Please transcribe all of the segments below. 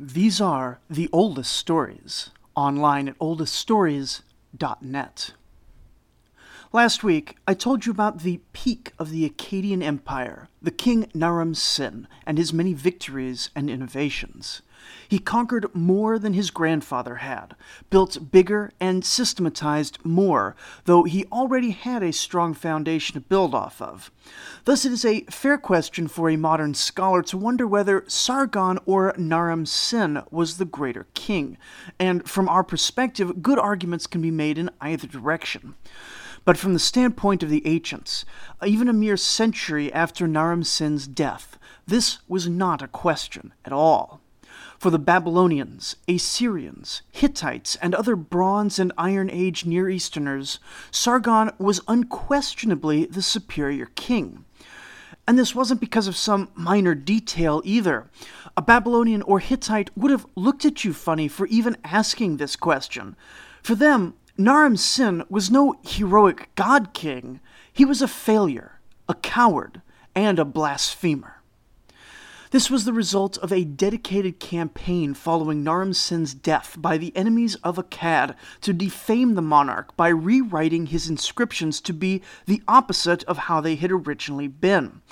These are the oldest stories, online at oldeststories.net. Last week, I told you about the peak of the Akkadian Empire, the king Naram Sin, and his many victories and innovations. He conquered more than his grandfather had, built bigger, and systematized more, though he already had a strong foundation to build off of. Thus, it is a fair question for a modern scholar to wonder whether Sargon or Naram Sin was the greater king, and from our perspective, good arguments can be made in either direction. But from the standpoint of the ancients, even a mere century after Naram Sin's death, this was not a question at all. For the Babylonians, Assyrians, Hittites, and other Bronze and Iron Age Near Easterners, Sargon was unquestionably the superior king. And this wasn't because of some minor detail either. A Babylonian or Hittite would have looked at you funny for even asking this question. For them, Naram Sin was no heroic god king, he was a failure, a coward, and a blasphemer. This was the result of a dedicated campaign following Naram Sin's death by the enemies of Akkad to defame the monarch by rewriting his inscriptions to be the opposite of how they had originally been.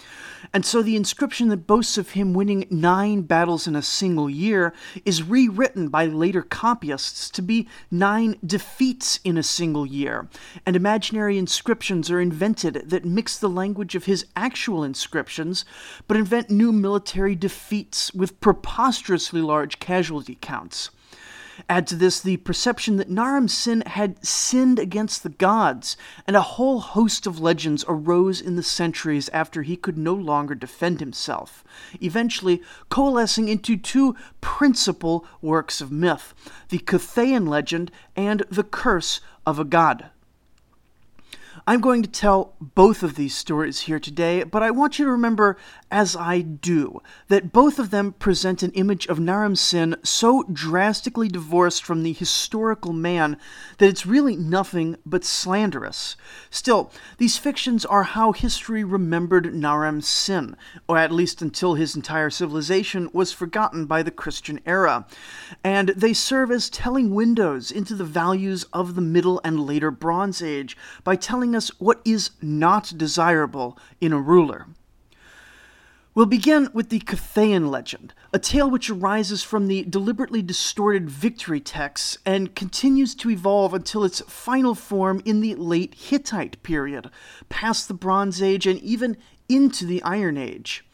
And so the inscription that boasts of him winning nine battles in a single year is rewritten by later copyists to be nine defeats in a single year. And imaginary inscriptions are invented that mix the language of his actual inscriptions, but invent new military defeats with preposterously large casualty counts. Add to this the perception that Naram Sin had sinned against the gods, and a whole host of legends arose in the centuries after he could no longer defend himself, eventually coalescing into two principal works of myth the Cuthaean legend and the Curse of Agade. I'm going to tell both of these stories here today, but I want you to remember, as I do, that both of them present an image of Naram Sin so drastically divorced from the historical man that it's really nothing but slanderous. Still, these fictions are how history remembered Naram Sin, or at least until his entire civilization was forgotten by the Christian era, and they serve as telling windows into the values of the Middle and later Bronze Age by telling us what is not desirable in a ruler. We'll begin with the Cuthaean legend, a tale which arises from the deliberately distorted victory texts and continues to evolve until its final form in the late Hittite period, past the Bronze Age and even into the Iron Age.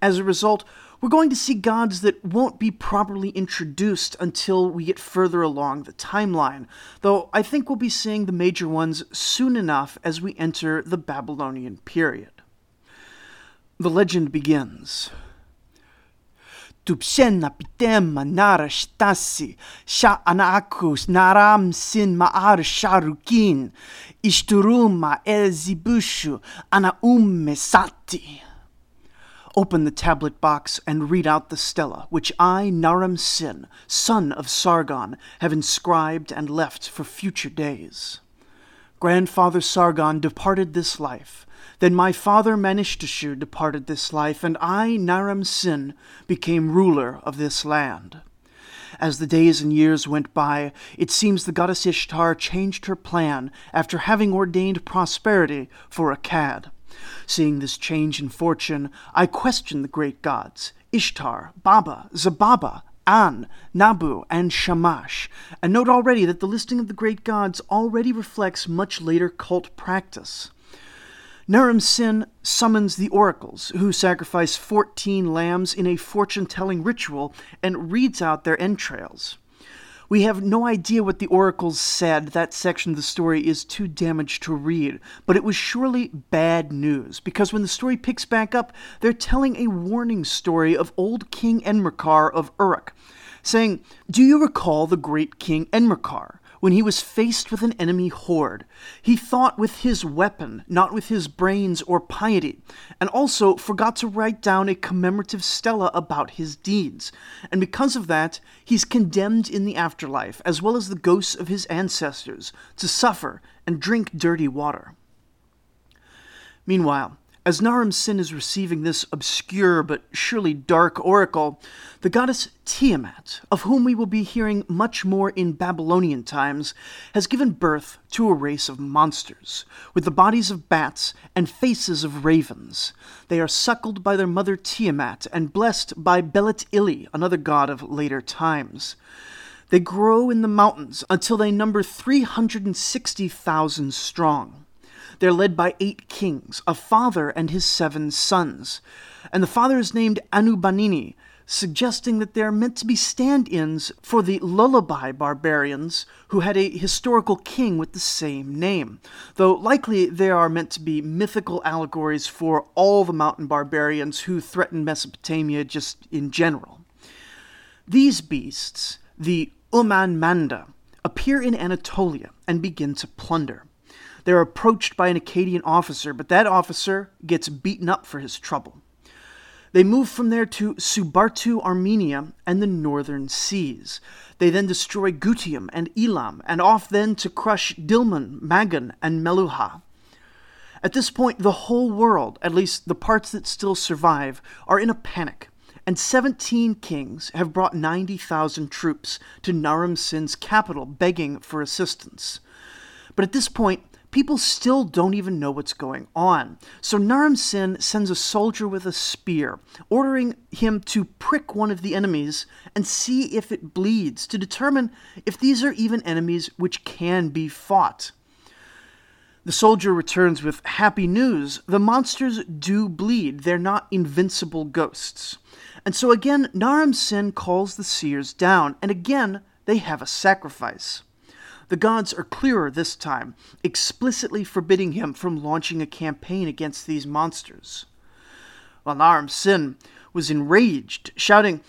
As a result, we're going to see gods that won't be properly introduced until we get further along the timeline, though I think we'll be seeing the major ones soon enough as we enter the Babylonian period. The legend begins. Naram sin maar ishturuma elzibushu ana umme sati. Open the tablet box and read out the stela, which I, Naram Sin, son of Sargon, have inscribed and left for future days. Grandfather Sargon departed this life. Then my father Manishtashu departed this life, and I, Naram Sin, became ruler of this land. As the days and years went by, it seems the goddess Ishtar changed her plan after having ordained prosperity for Akkad. Seeing this change in fortune, I questioned the great gods Ishtar, Baba, Zababa, An, Nabu, and Shamash, and note already that the listing of the great gods already reflects much later cult practice. Naram Sin summons the oracles, who sacrifice 14 lambs in a fortune telling ritual and reads out their entrails. We have no idea what the oracles said. That section of the story is too damaged to read. But it was surely bad news, because when the story picks back up, they're telling a warning story of old King Enmerkar of Uruk, saying, Do you recall the great King Enmerkar? When he was faced with an enemy horde. He thought with his weapon, not with his brains or piety, and also forgot to write down a commemorative stela about his deeds. And because of that, he's condemned in the afterlife, as well as the ghosts of his ancestors, to suffer and drink dirty water. Meanwhile, As Naram Sin is receiving this obscure but surely dark oracle, the goddess Tiamat, of whom we will be hearing much more in Babylonian times, has given birth to a race of monsters, with the bodies of bats and faces of ravens. They are suckled by their mother Tiamat and blessed by Belit Ili, another god of later times. They grow in the mountains until they number 360,000 strong. They're led by eight kings, a father and his seven sons. And the father is named Anubanini, suggesting that they're meant to be stand ins for the Lullubi barbarians who had a historical king with the same name, though likely they are meant to be mythical allegories for all the mountain barbarians who threatened Mesopotamia just in general. These beasts, the Uman Manda, appear in Anatolia and begin to plunder. They're approached by an Akkadian officer, but that officer gets beaten up for his trouble. They move from there to Subartu, Armenia, and the northern seas. They then destroy Gutium and Elam, and off then to crush Dilmun, Magan, and Meluhha. At this point, the whole world, at least the parts that still survive, are in a panic, and 17 kings have brought 90,000 troops to Naram Sin's capital begging for assistance. But at this point, people still don't even know what's going on. So Naram Sin sends a soldier with a spear, ordering him to prick one of the enemies and see if it bleeds to determine if these are even enemies which can be fought. The soldier returns with happy news. The monsters do bleed. They're not invincible ghosts. And so again, Naram Sin calls the seers down, and again, they have a sacrifice. The gods are clearer this time, explicitly forbidding him from launching a campaign against these monsters. Naram Sin was enraged, shouting,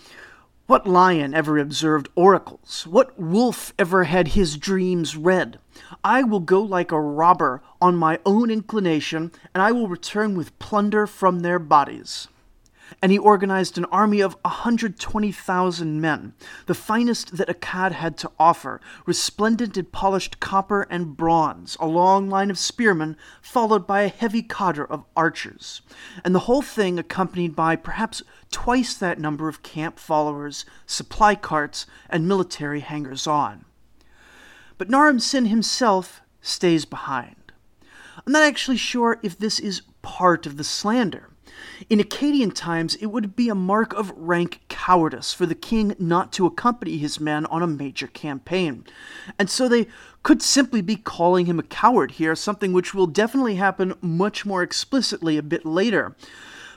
What lion ever observed oracles? What wolf ever had his dreams read? I will go like a robber on my own inclination, and I will return with plunder from their bodies and he organized an army of 120,000 men, the finest that Akkad had to offer, resplendent in polished copper and bronze, a long line of spearmen, followed by a heavy cadre of archers, and the whole thing accompanied by perhaps twice that number of camp followers, supply carts, and military hangers on. But Naram Sin himself stays behind. I'm not actually sure if this is part of the slander. In Akkadian times, it would be a mark of rank cowardice for the king not to accompany his men on a major campaign. And so they could simply be calling him a coward here, something which will definitely happen much more explicitly a bit later.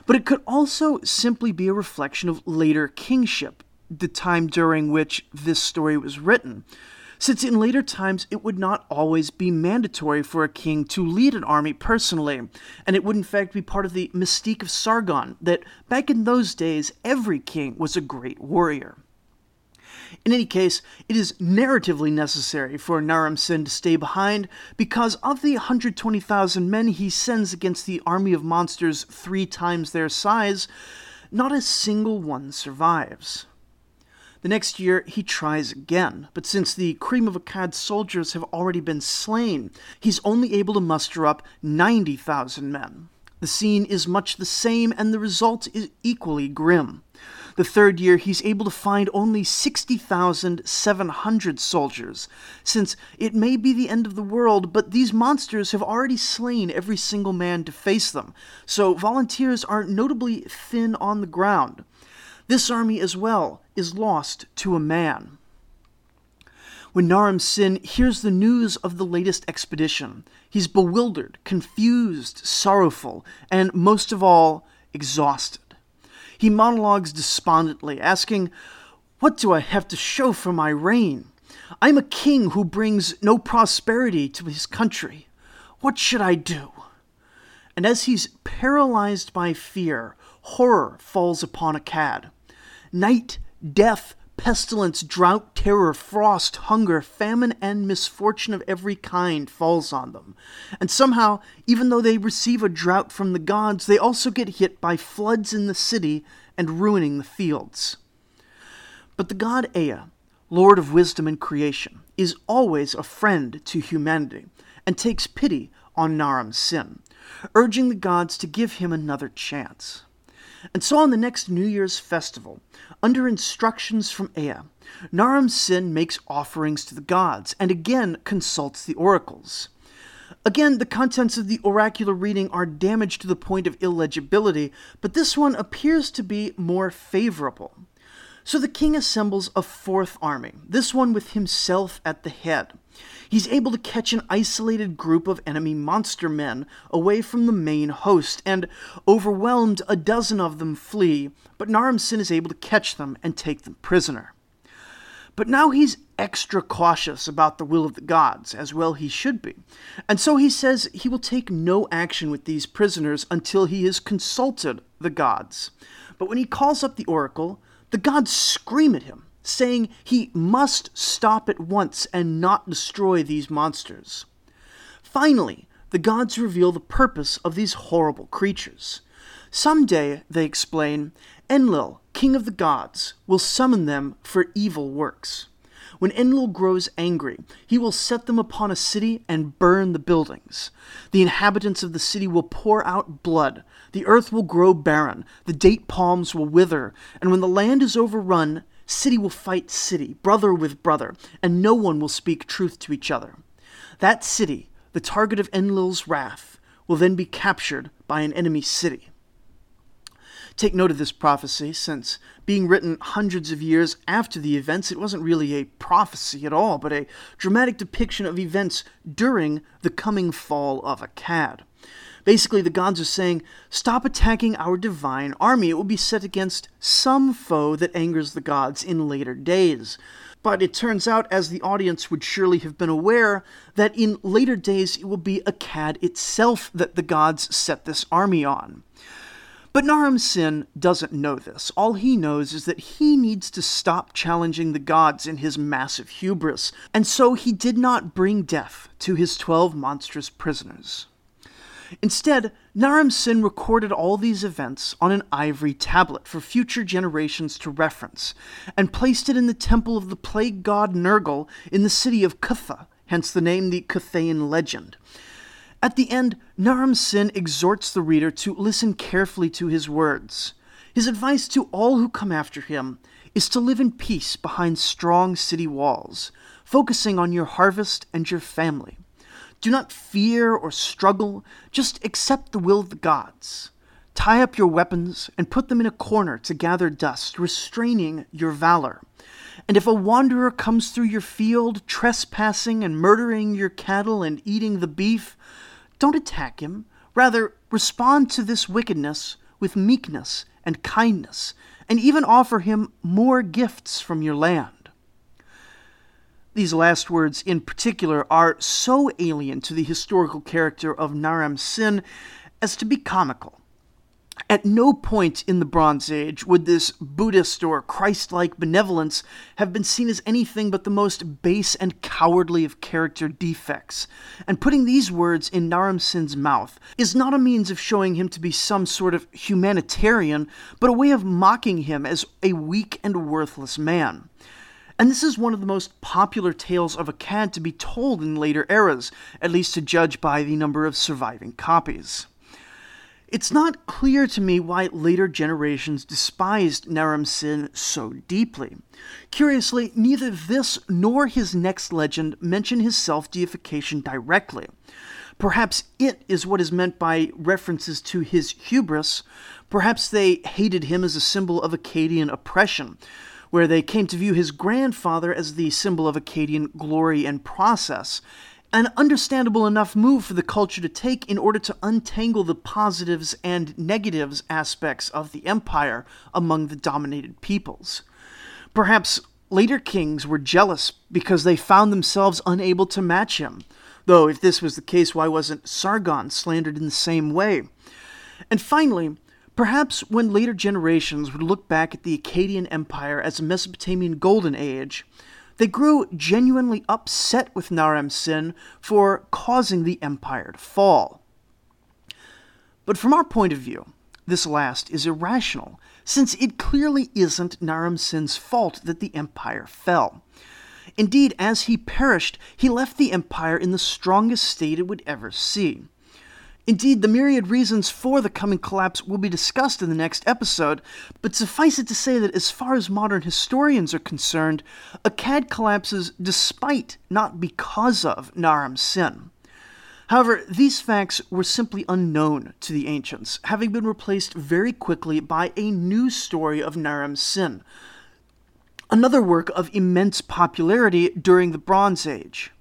But it could also simply be a reflection of later kingship, the time during which this story was written since in later times it would not always be mandatory for a king to lead an army personally, and it would in fact be part of the mystique of Sargon that back in those days every king was a great warrior. In any case, it is narratively necessary for Naram Sin to stay behind because of the 120,000 men he sends against the army of monsters three times their size, not a single one survives. The next year, he tries again, but since the cream of Akkad's soldiers have already been slain, he's only able to muster up 90,000 men. The scene is much the same, and the result is equally grim. The third year, he's able to find only 60,700 soldiers, since it may be the end of the world, but these monsters have already slain every single man to face them, so volunteers are notably thin on the ground. This army as well is lost to a man. When Naram Sin hears the news of the latest expedition, he's bewildered, confused, sorrowful, and most of all, exhausted. He monologues despondently, asking, What do I have to show for my reign? I'm a king who brings no prosperity to his country. What should I do? And as he's paralyzed by fear, horror falls upon Akkad. Night, death, pestilence, drought, terror, frost, hunger, famine, and misfortune of every kind falls on them. And somehow, even though they receive a drought from the gods, they also get hit by floods in the city and ruining the fields. But the god Ea, Lord of wisdom and creation, is always a friend to humanity and takes pity on Naram Sin, urging the gods to give him another chance. And so on the next New Year's festival, under instructions from Ea, Naram Sin makes offerings to the gods and again consults the oracles. Again, the contents of the oracular reading are damaged to the point of illegibility, but this one appears to be more favorable. So the king assembles a fourth army, this one with himself at the head. He's able to catch an isolated group of enemy monster men away from the main host, and overwhelmed, a dozen of them flee, but Naram Sin is able to catch them and take them prisoner. But now he's extra cautious about the will of the gods, as well he should be. And so he says he will take no action with these prisoners until he has consulted the gods. But when he calls up the oracle, the gods scream at him, saying he must stop at once and not destroy these monsters. Finally, the gods reveal the purpose of these horrible creatures. Someday, they explain, Enlil, king of the gods, will summon them for evil works. When Enlil grows angry, he will set them upon a city and burn the buildings. The inhabitants of the city will pour out blood. The earth will grow barren. The date palms will wither. And when the land is overrun, city will fight city, brother with brother, and no one will speak truth to each other. That city, the target of Enlil's wrath, will then be captured by an enemy city. Take note of this prophecy, since being written hundreds of years after the events, it wasn't really a prophecy at all, but a dramatic depiction of events during the coming fall of Akkad. Basically, the gods are saying, Stop attacking our divine army. It will be set against some foe that angers the gods in later days. But it turns out, as the audience would surely have been aware, that in later days it will be Akkad itself that the gods set this army on. But Naram Sin doesn't know this. All he knows is that he needs to stop challenging the gods in his massive hubris, and so he did not bring death to his twelve monstrous prisoners. Instead, Naram Sin recorded all these events on an ivory tablet for future generations to reference, and placed it in the temple of the plague god Nergal in the city of Kutha, hence the name the Cuthaean legend. At the end, Naram Sin exhorts the reader to listen carefully to his words. His advice to all who come after him is to live in peace behind strong city walls, focusing on your harvest and your family. Do not fear or struggle, just accept the will of the gods. Tie up your weapons and put them in a corner to gather dust, restraining your valor. And if a wanderer comes through your field, trespassing and murdering your cattle and eating the beef, don't attack him. Rather, respond to this wickedness with meekness and kindness, and even offer him more gifts from your land. These last words, in particular, are so alien to the historical character of Naram Sin as to be comical. At no point in the Bronze Age would this Buddhist or Christ like benevolence have been seen as anything but the most base and cowardly of character defects. And putting these words in Naram Sin's mouth is not a means of showing him to be some sort of humanitarian, but a way of mocking him as a weak and worthless man. And this is one of the most popular tales of Akkad to be told in later eras, at least to judge by the number of surviving copies. It's not clear to me why later generations despised Naram Sin so deeply. Curiously, neither this nor his next legend mention his self deification directly. Perhaps it is what is meant by references to his hubris. Perhaps they hated him as a symbol of Akkadian oppression, where they came to view his grandfather as the symbol of Akkadian glory and process, an understandable enough move for the culture to take in order to untangle the positives and negatives aspects of the empire among the dominated peoples. Perhaps later kings were jealous because they found themselves unable to match him. Though, if this was the case, why wasn't Sargon slandered in the same way? And finally, perhaps when later generations would look back at the Akkadian Empire as a Mesopotamian Golden Age, they grew genuinely upset with Naram Sin for causing the empire to fall. But from our point of view, this last is irrational, since it clearly isn't Naram Sin's fault that the empire fell. Indeed, as he perished, he left the empire in the strongest state it would ever see. Indeed, the myriad reasons for the coming collapse will be discussed in the next episode, but suffice it to say that as far as modern historians are concerned, Akkad collapses despite, not because of, Naram Sin. However, these facts were simply unknown to the ancients, having been replaced very quickly by a new story of Naram Sin, another work of immense popularity during the Bronze Age.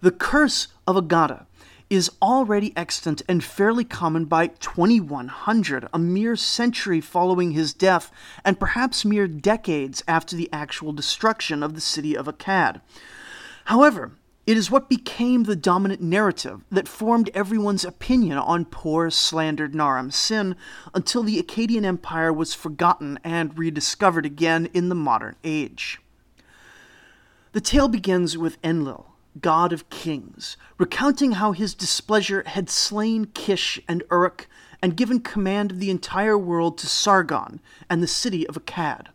The Curse of Agade is already extant and fairly common by 2100, a mere century following his death, and perhaps mere decades after the actual destruction of the city of Akkad. However, it is what became the dominant narrative that formed everyone's opinion on poor, slandered Naram Sin until the Akkadian Empire was forgotten and rediscovered again in the modern age. The tale begins with Enlil, god of kings, recounting how his displeasure had slain Kish and Uruk and given command of the entire world to Sargon and the city of Akkad.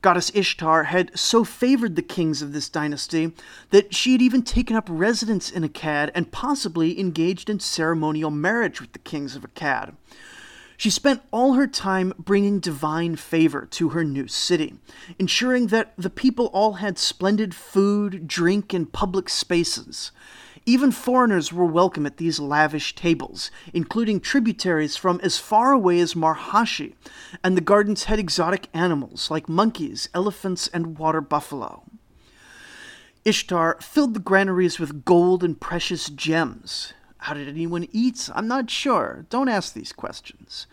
Goddess Ishtar had so favored the kings of this dynasty that she had even taken up residence in Akkad and possibly engaged in ceremonial marriage with the kings of Akkad. She spent all her time bringing divine favor to her new city, ensuring that the people all had splendid food, drink, and public spaces. Even foreigners were welcome at these lavish tables, including tributaries from as far away as Marhashi, and the gardens had exotic animals like monkeys, elephants, and water buffalo. Ishtar filled the granaries with gold and precious gems. How did anyone eat? I'm not sure. Don't ask these questions.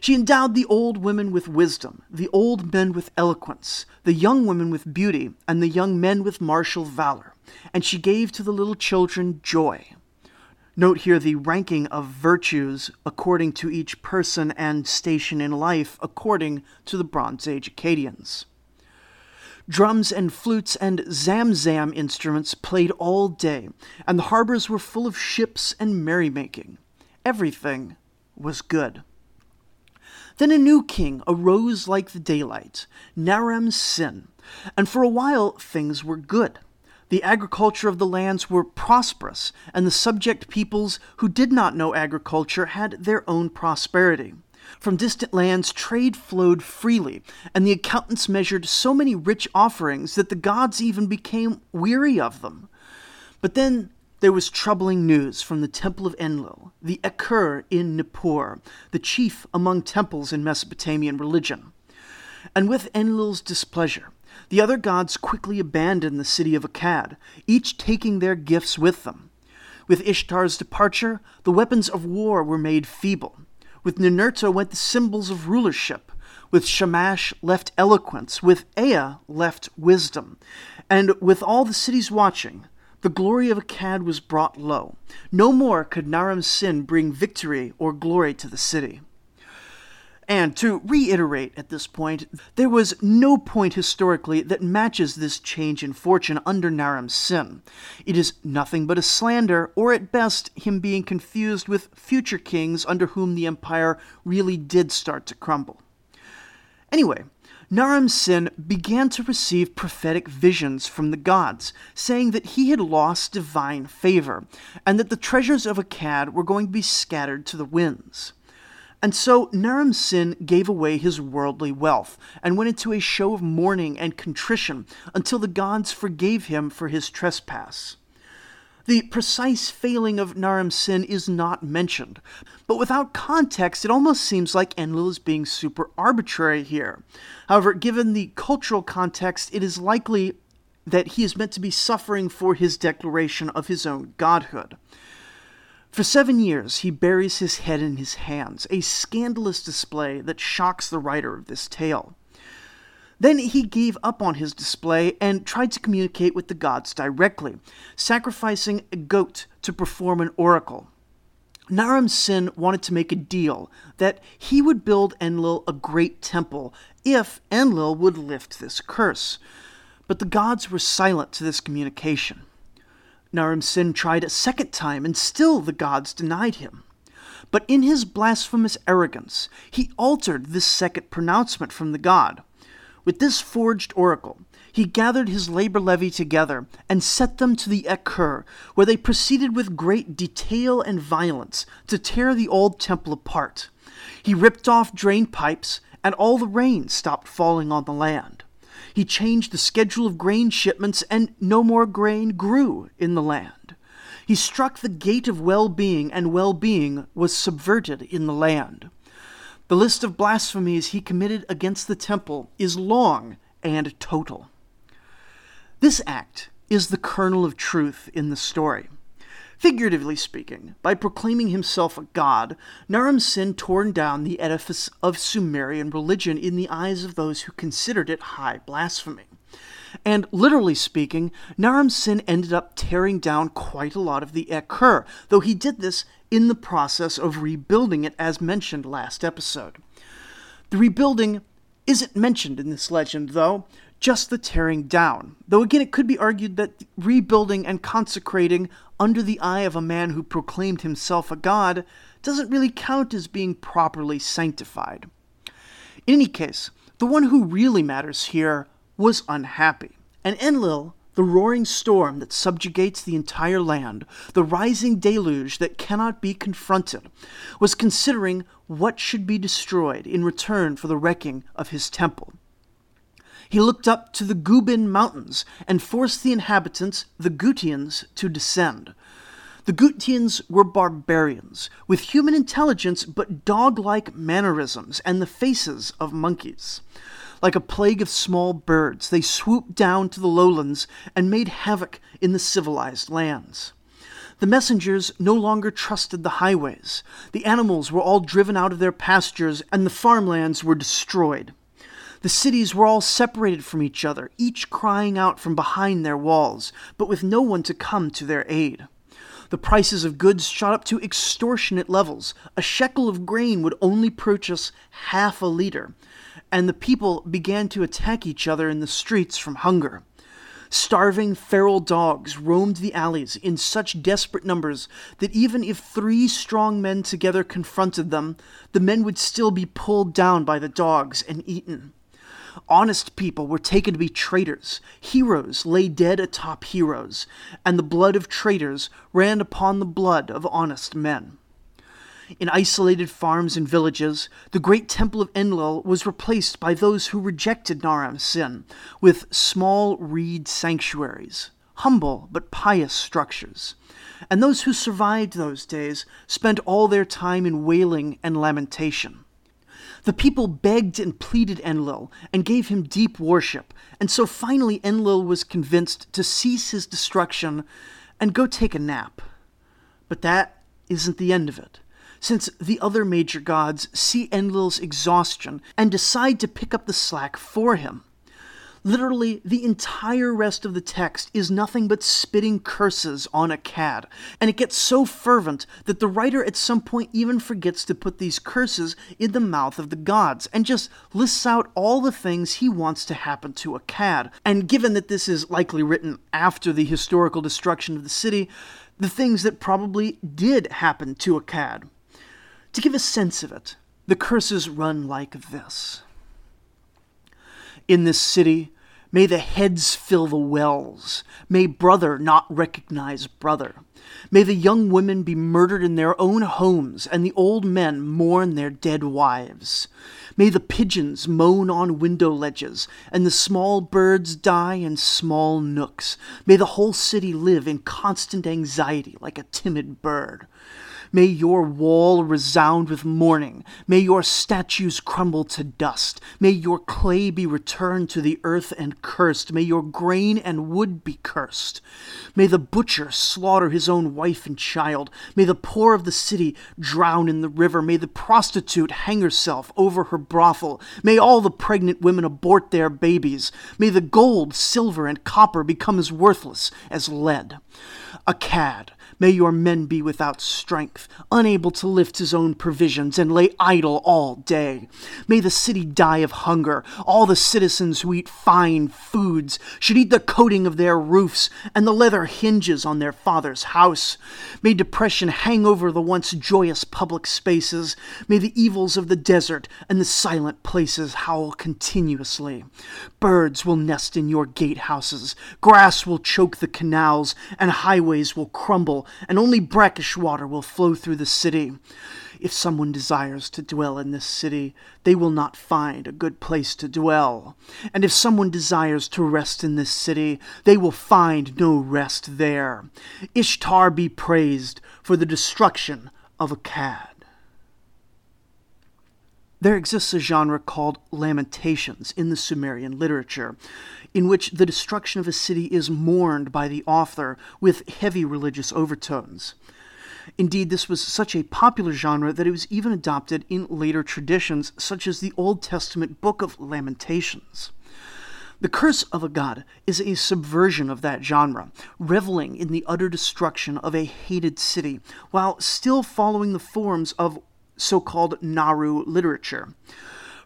She endowed the old women with wisdom, the old men with eloquence, the young women with beauty, and the young men with martial valor, and she gave to the little children joy. Note here the ranking of virtues according to each person and station in life according to the Bronze Age Akkadians. Drums and flutes and zamzam instruments played all day, and the harbors were full of ships and merrymaking. Everything was good. Then a new king arose like the daylight, Naram Sin, and for a while things were good. The agriculture of the lands were prosperous, and the subject peoples who did not know agriculture had their own prosperity. From distant lands, trade flowed freely, and the accountants measured so many rich offerings that the gods even became weary of them. But then there was troubling news from the temple of Enlil, the Ekur in Nippur, the chief among temples in Mesopotamian religion. And with Enlil's displeasure, the other gods quickly abandoned the city of Akkad, each taking their gifts with them. With Ishtar's departure, the weapons of war were made feeble, with Ninurta went the symbols of rulership. With Shamash left eloquence. With Ea left wisdom. And with all the cities watching, the glory of Akkad was brought low. No more could Naram Sin bring victory or glory to the city. And to reiterate at this point, there was no point historically that matches this change in fortune under Naram Sin. It is nothing but a slander, or at best, him being confused with future kings under whom the empire really did start to crumble. Anyway, Naram Sin began to receive prophetic visions from the gods, saying that he had lost divine favor, and that the treasures of Akkad were going to be scattered to the winds. And so Naram Sin gave away his worldly wealth and went into a show of mourning and contrition until the gods forgave him for his trespass. The precise failing of Naram Sin is not mentioned, but without context, it almost seems like Enlil is being super arbitrary here. However, given the cultural context, it is likely that he is meant to be suffering for his declaration of his own godhood. For seven years, he buries his head in his hands, a scandalous display that shocks the writer of this tale. Then he gave up on his display and tried to communicate with the gods directly, sacrificing a goat to perform an oracle. Naram Sin wanted to make a deal that he would build Enlil a great temple if Enlil would lift this curse. But the gods were silent to this communication. Naram Sin tried a second time, and still the gods denied him. But in his blasphemous arrogance, he altered this second pronouncement from the god. With this forged oracle, he gathered his labor levy together and set them to the Ekur, where they proceeded with great detail and violence to tear the old temple apart. He ripped off drain pipes, and all the rain stopped falling on the land. He changed the schedule of grain shipments, and no more grain grew in the land. He struck the gate of well being, and well being was subverted in the land. The list of blasphemies he committed against the temple is long and total. This act is the kernel of truth in the story. Figuratively speaking, by proclaiming himself a god, Naram Sin torn down the edifice of Sumerian religion in the eyes of those who considered it high blasphemy. And literally speaking, Naram Sin ended up tearing down quite a lot of the Ekur, though he did this in the process of rebuilding it as mentioned last episode. The rebuilding isn't mentioned in this legend, though, just the tearing down. Though again, it could be argued that rebuilding and consecrating under the eye of a man who proclaimed himself a god doesn't really count as being properly sanctified. In any case, the one who really matters here was unhappy, and Enlil, the roaring storm that subjugates the entire land, the rising deluge that cannot be confronted, was considering what should be destroyed in return for the wrecking of his temple. He looked up to the Gubin Mountains and forced the inhabitants, the Gutians, to descend. The Gutians were barbarians, with human intelligence but dog like mannerisms and the faces of monkeys. Like a plague of small birds, they swooped down to the lowlands and made havoc in the civilized lands. The messengers no longer trusted the highways. The animals were all driven out of their pastures, and the farmlands were destroyed. The cities were all separated from each other, each crying out from behind their walls, but with no one to come to their aid. The prices of goods shot up to extortionate levels. A shekel of grain would only purchase half a liter, and the people began to attack each other in the streets from hunger. Starving feral dogs roamed the alleys in such desperate numbers that even if three strong men together confronted them, the men would still be pulled down by the dogs and eaten. Honest people were taken to be traitors. Heroes lay dead atop heroes, and the blood of traitors ran upon the blood of honest men. In isolated farms and villages, the great temple of Enlil was replaced by those who rejected Naram Sin with small reed sanctuaries, humble but pious structures. And those who survived those days spent all their time in wailing and lamentation. The people begged and pleaded Enlil and gave him deep worship, and so finally Enlil was convinced to cease his destruction and go take a nap. But that isn't the end of it, since the other major gods see Enlil's exhaustion and decide to pick up the slack for him. Literally, the entire rest of the text is nothing but spitting curses on Akkad, and it gets so fervent that the writer at some point even forgets to put these curses in the mouth of the gods and just lists out all the things he wants to happen to Akkad. And given that this is likely written after the historical destruction of the city, the things that probably did happen to Akkad. To give a sense of it, the curses run like this. In this city, May the heads fill the wells. May brother not recognize brother. May the young women be murdered in their own homes, and the old men mourn their dead wives. May the pigeons moan on window ledges, and the small birds die in small nooks. May the whole city live in constant anxiety like a timid bird. May your wall resound with mourning. May your statues crumble to dust. May your clay be returned to the earth and cursed. May your grain and wood be cursed. May the butcher slaughter his own wife and child. May the poor of the city drown in the river. May the prostitute hang herself over her brothel. May all the pregnant women abort their babies. May the gold, silver, and copper become as worthless as lead. Akkad, may your men be without strength. unable to lift his own provisions, and lay idle all day. May the city die of hunger. All the citizens who eat fine foods should eat the coating of their roofs and the leather hinges on their father's house. May depression hang over the once joyous public spaces. May the evils of the desert and the silent places howl continuously. Birds will nest in your gatehouses, grass will choke the canals, and highways will crumble, and only brackish water will flow through the city. If someone desires to dwell in this city, they will not find a good place to dwell. And if someone desires to rest in this city, they will find no rest there. Ishtar be praised for the destruction of Akkad. There exists a genre called lamentations in the Sumerian literature, in which the destruction of a city is mourned by the author with heavy religious overtones. Indeed, this was such a popular genre that it was even adopted in later traditions, such as the Old Testament Book of Lamentations. The Curse of Agade is a subversion of that genre, reveling in the utter destruction of a hated city, while still following the forms of so called Naru literature.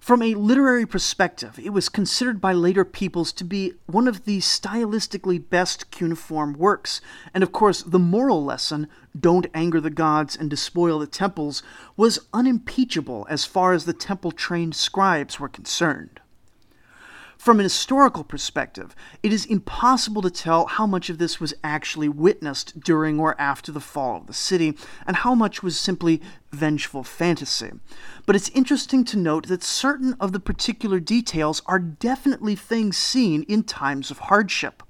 From a literary perspective, it was considered by later peoples to be one of the stylistically best cuneiform works, and of course, the moral lesson, don't anger the gods and despoil the temples, was unimpeachable as far as the temple trained scribes were concerned. From an historical perspective, it is impossible to tell how much of this was actually witnessed during or after the fall of the city, and how much was simply vengeful fantasy. But it's interesting to note that certain of the particular details are definitely things seen in times of hardship.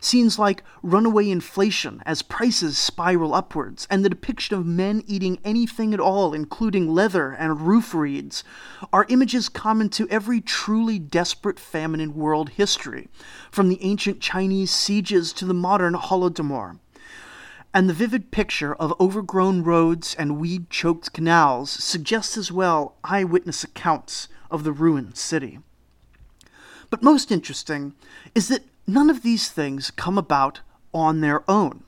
Scenes like runaway inflation as prices spiral upwards, and the depiction of men eating anything at all, including leather and roof reeds, are images common to every truly desperate famine in world history, from the ancient Chinese sieges to the modern Holodomor. And the vivid picture of overgrown roads and weed choked canals suggests as well eyewitness accounts of the ruined city. But most interesting is that none of these things come about on their own.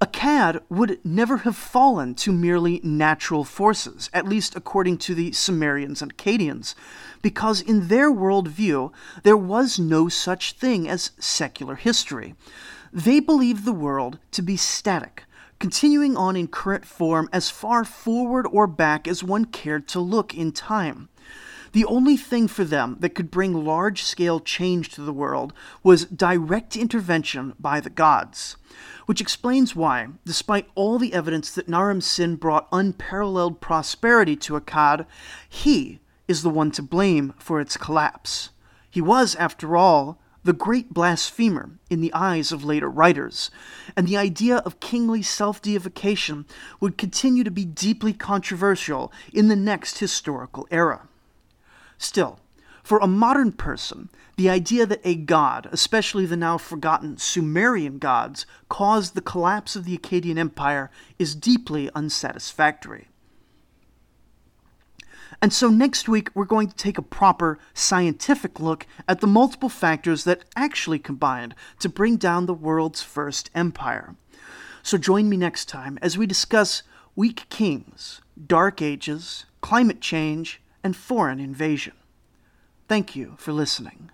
Akkad would never have fallen to merely natural forces, at least according to the Sumerians and Akkadians, because in their worldview there was no such thing as secular history. They believed the world to be static, continuing on in current form as far forward or back as one cared to look in time. The only thing for them that could bring large scale change to the world was direct intervention by the gods. Which explains why, despite all the evidence that Naram Sin brought unparalleled prosperity to Akkad, he is the one to blame for its collapse. He was, after all, the great blasphemer in the eyes of later writers, and the idea of kingly self deification would continue to be deeply controversial in the next historical era. Still, for a modern person, the idea that a god, especially the now forgotten Sumerian gods, caused the collapse of the Akkadian Empire is deeply unsatisfactory. And so next week, we're going to take a proper scientific look at the multiple factors that actually combined to bring down the world's first empire. So join me next time as we discuss weak kings, dark ages, climate change, and foreign invasion. Thank you for listening.